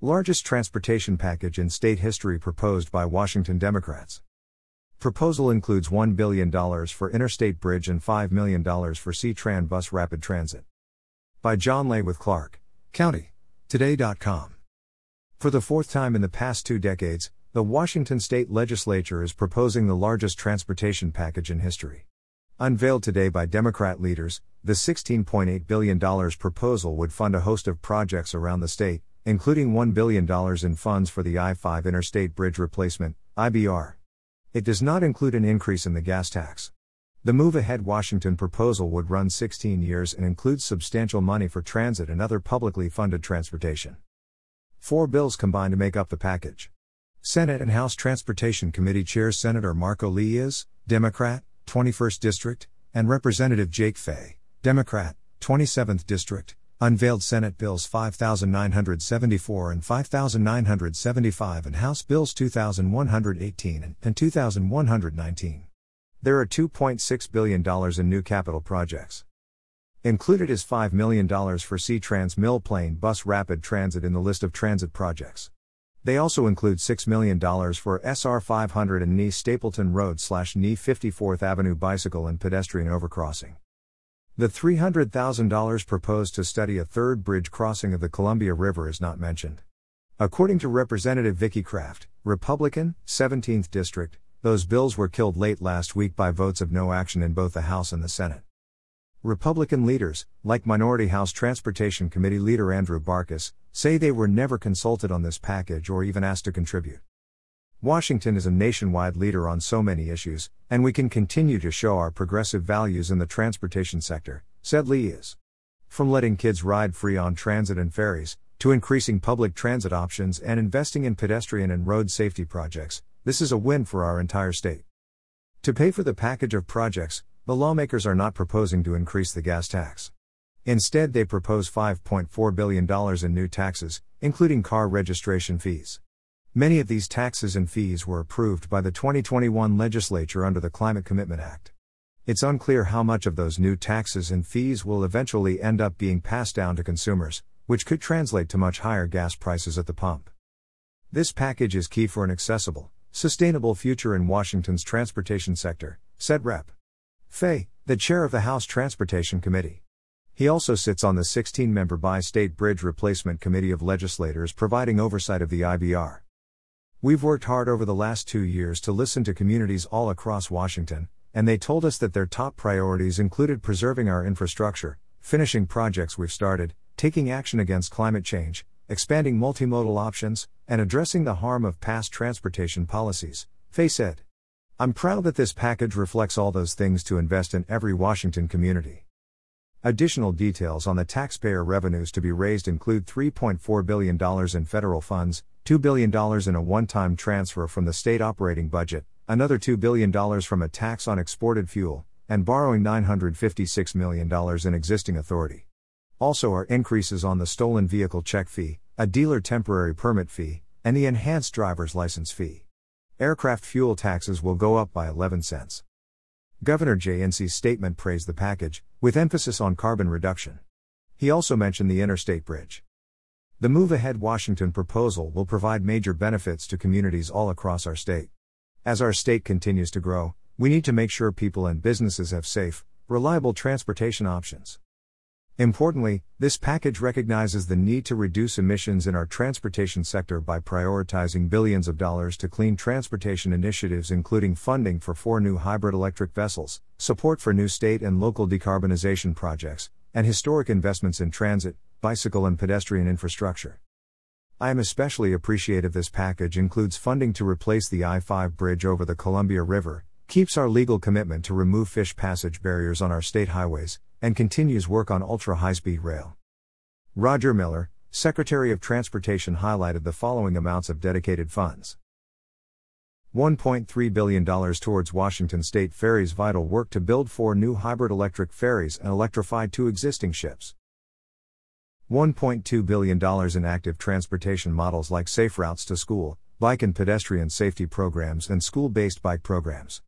Largest transportation package in state history proposed by Washington Democrats. Proposal includes $1 billion for Interstate Bridge and $5 million for C-Tran Bus Rapid Transit. By John Ley with Clark County. Today.com. For the fourth time in the past two decades, the Washington state legislature is proposing the largest transportation package in history. Unveiled today by Democrat leaders, the $16.8 billion proposal would fund a host of projects around the state, including $1 billion in funds for the I 5 Interstate Bridge Replacement, IBR. It does not include an increase in the gas tax. The Move Ahead Washington proposal would run 16 years and includes substantial money for transit and other publicly funded transportation. Four bills combine to make up the package. Senate and House Transportation Committee Chair Senator Marko Liias, Democrat, 21st District, and Representative Jake Fey, Democrat, 27th District, unveiled Senate Bills 5974 and 5975 and House Bills 2118 and 2119. There are $2.6 billion in new capital projects. Included is $5 million for C-Trans Mill Plain Bus Rapid Transit in the list of transit projects. They also include $6 million for SR 500 and NE Stapleton Road slash NE 54th Avenue bicycle and pedestrian overcrossing. The $300,000 proposed to study a third bridge crossing of the Columbia River is not mentioned. According to Representative Vicki Kraft, Republican, 17th District, those bills were killed late last week by votes of no action in both the House and the Senate. Republican leaders, like Minority House Transportation Committee leader Andrew Barkis, say they were never consulted on this package or even asked to contribute. Washington is a nationwide leader on so many issues, and we can continue to show our progressive values in the transportation sector, said Liias. From letting kids ride free on transit and ferries, to increasing public transit options and investing in pedestrian and road safety projects, this is a win for our entire state. To pay for the package of projects, the lawmakers are not proposing to increase the gas tax. Instead, they propose $5.4 billion in new taxes, including car registration fees. Many of these taxes and fees were approved by the 2021 legislature under the Climate Commitment Act. It's unclear how much of those new taxes and fees will eventually end up being passed down to consumers, which could translate to much higher gas prices at the pump. This package is key for an accessible, sustainable future in Washington's transportation sector, said Rep. Fey, the chair of the House Transportation Committee. He also sits on the 16 member Bi State Bridge Replacement Committee of Legislators providing oversight of the IBR. We've worked hard over the last two years to listen to communities all across Washington, and they told us that their top priorities included preserving our infrastructure, finishing projects we've started, taking action against climate change, expanding multimodal options, and addressing the harm of past transportation policies, Fey said. I'm proud that this package reflects all those things to invest in every Washington community. Additional details on the taxpayer revenues to be raised include $3.4 billion in federal funds, $2 billion in a one time transfer from the state operating budget, another $2 billion from a tax on exported fuel, and borrowing $956 million in existing authority. Also, are increases on the stolen vehicle check fee, a dealer temporary permit fee, and the enhanced driver's license fee. Aircraft fuel taxes will go up by 11 cents. Governor Inslee's statement praised the package, with emphasis on carbon reduction. He also mentioned the interstate bridge. The Move Ahead Washington proposal will provide major benefits to communities all across our state. As our state continues to grow, we need to make sure people and businesses have safe, reliable transportation options. Importantly, this package recognizes the need to reduce emissions in our transportation sector by prioritizing billions of dollars to clean transportation initiatives, including funding for four new hybrid electric vessels, support for new state and local decarbonization projects, and historic investments in transit, bicycle, and pedestrian infrastructure. I am especially appreciative this package includes funding to replace the I 5 bridge over the Columbia River, keeps our legal commitment to remove fish passage barriers on our state highways, and continues work on ultra high speed rail. Roger Millar, Secretary of Transportation, highlighted the following amounts of dedicated funds $1.3 billion towards Washington State Ferries vital work to build four new hybrid electric ferries and electrify two existing ships. $1.2 billion in active transportation models like safe routes to school, bike and pedestrian safety programs, and school based bike programs.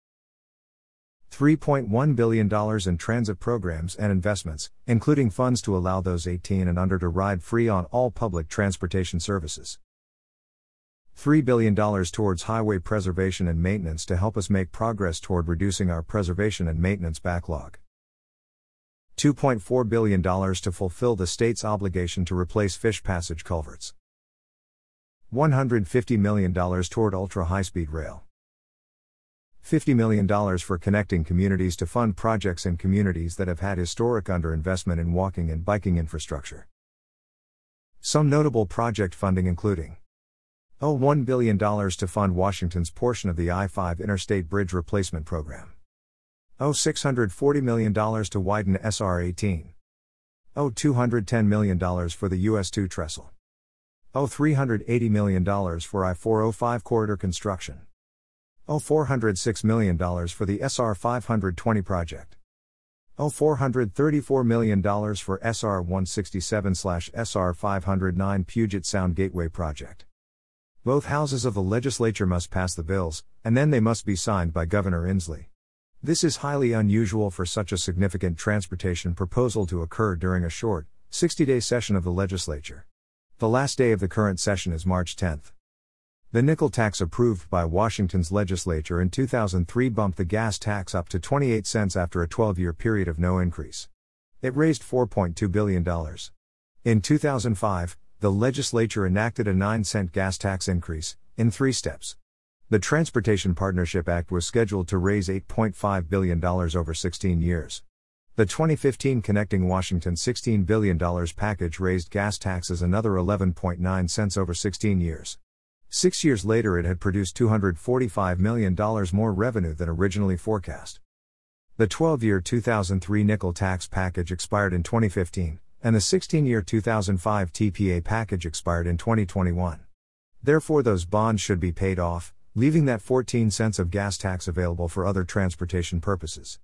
$3.1 billion in transit programs and investments, including funds to allow those 18 and under to ride free on all public transportation services. $3 billion towards highway preservation and maintenance to help us make progress toward reducing our preservation and maintenance backlog. $2.4 billion to fulfill the state's obligation to replace fish passage culverts. $150 million toward ultra high speed rail. $50 million for connecting communities to fund projects in communities that have had historic underinvestment in walking and biking infrastructure. Some notable project funding including Oh, $1 billion to fund Washington's portion of the I 5 Interstate Bridge Replacement Program. Oh, $640 million to widen SR 18. Oh, $210 million for the US 2 trestle. Oh, $380 million for I 405 corridor construction. Oh, $406 million for the SR 520 project. Oh, $434 million for SR 167 SR 509 Puget Sound Gateway project. Both houses of the legislature must pass the bills, and then they must be signed by Governor Inslee. This is highly unusual for such a significant transportation proposal to occur during a short, 60 day session of the legislature. The last day of the current session is March 10. The nickel tax approved by Washington's legislature in 2003 bumped the gas tax up to 28 cents after a 12 year period of no increase. It raised $4.2 billion. In 2005, the legislature enacted a 9 cent gas tax increase, in three steps. The Transportation Partnership Act was scheduled to raise $8.5 billion over 16 years. The 2015 Connecting Washington $16 billion package raised gas taxes another 11.9 cents over 16 years. Six years later, it had produced $245 million more revenue than originally forecast. The 12 year 2003 nickel tax package expired in 2015, and the 16 year 2005 TPA package expired in 2021. Therefore, those bonds should be paid off, leaving that 14 cents of gas tax available for other transportation purposes.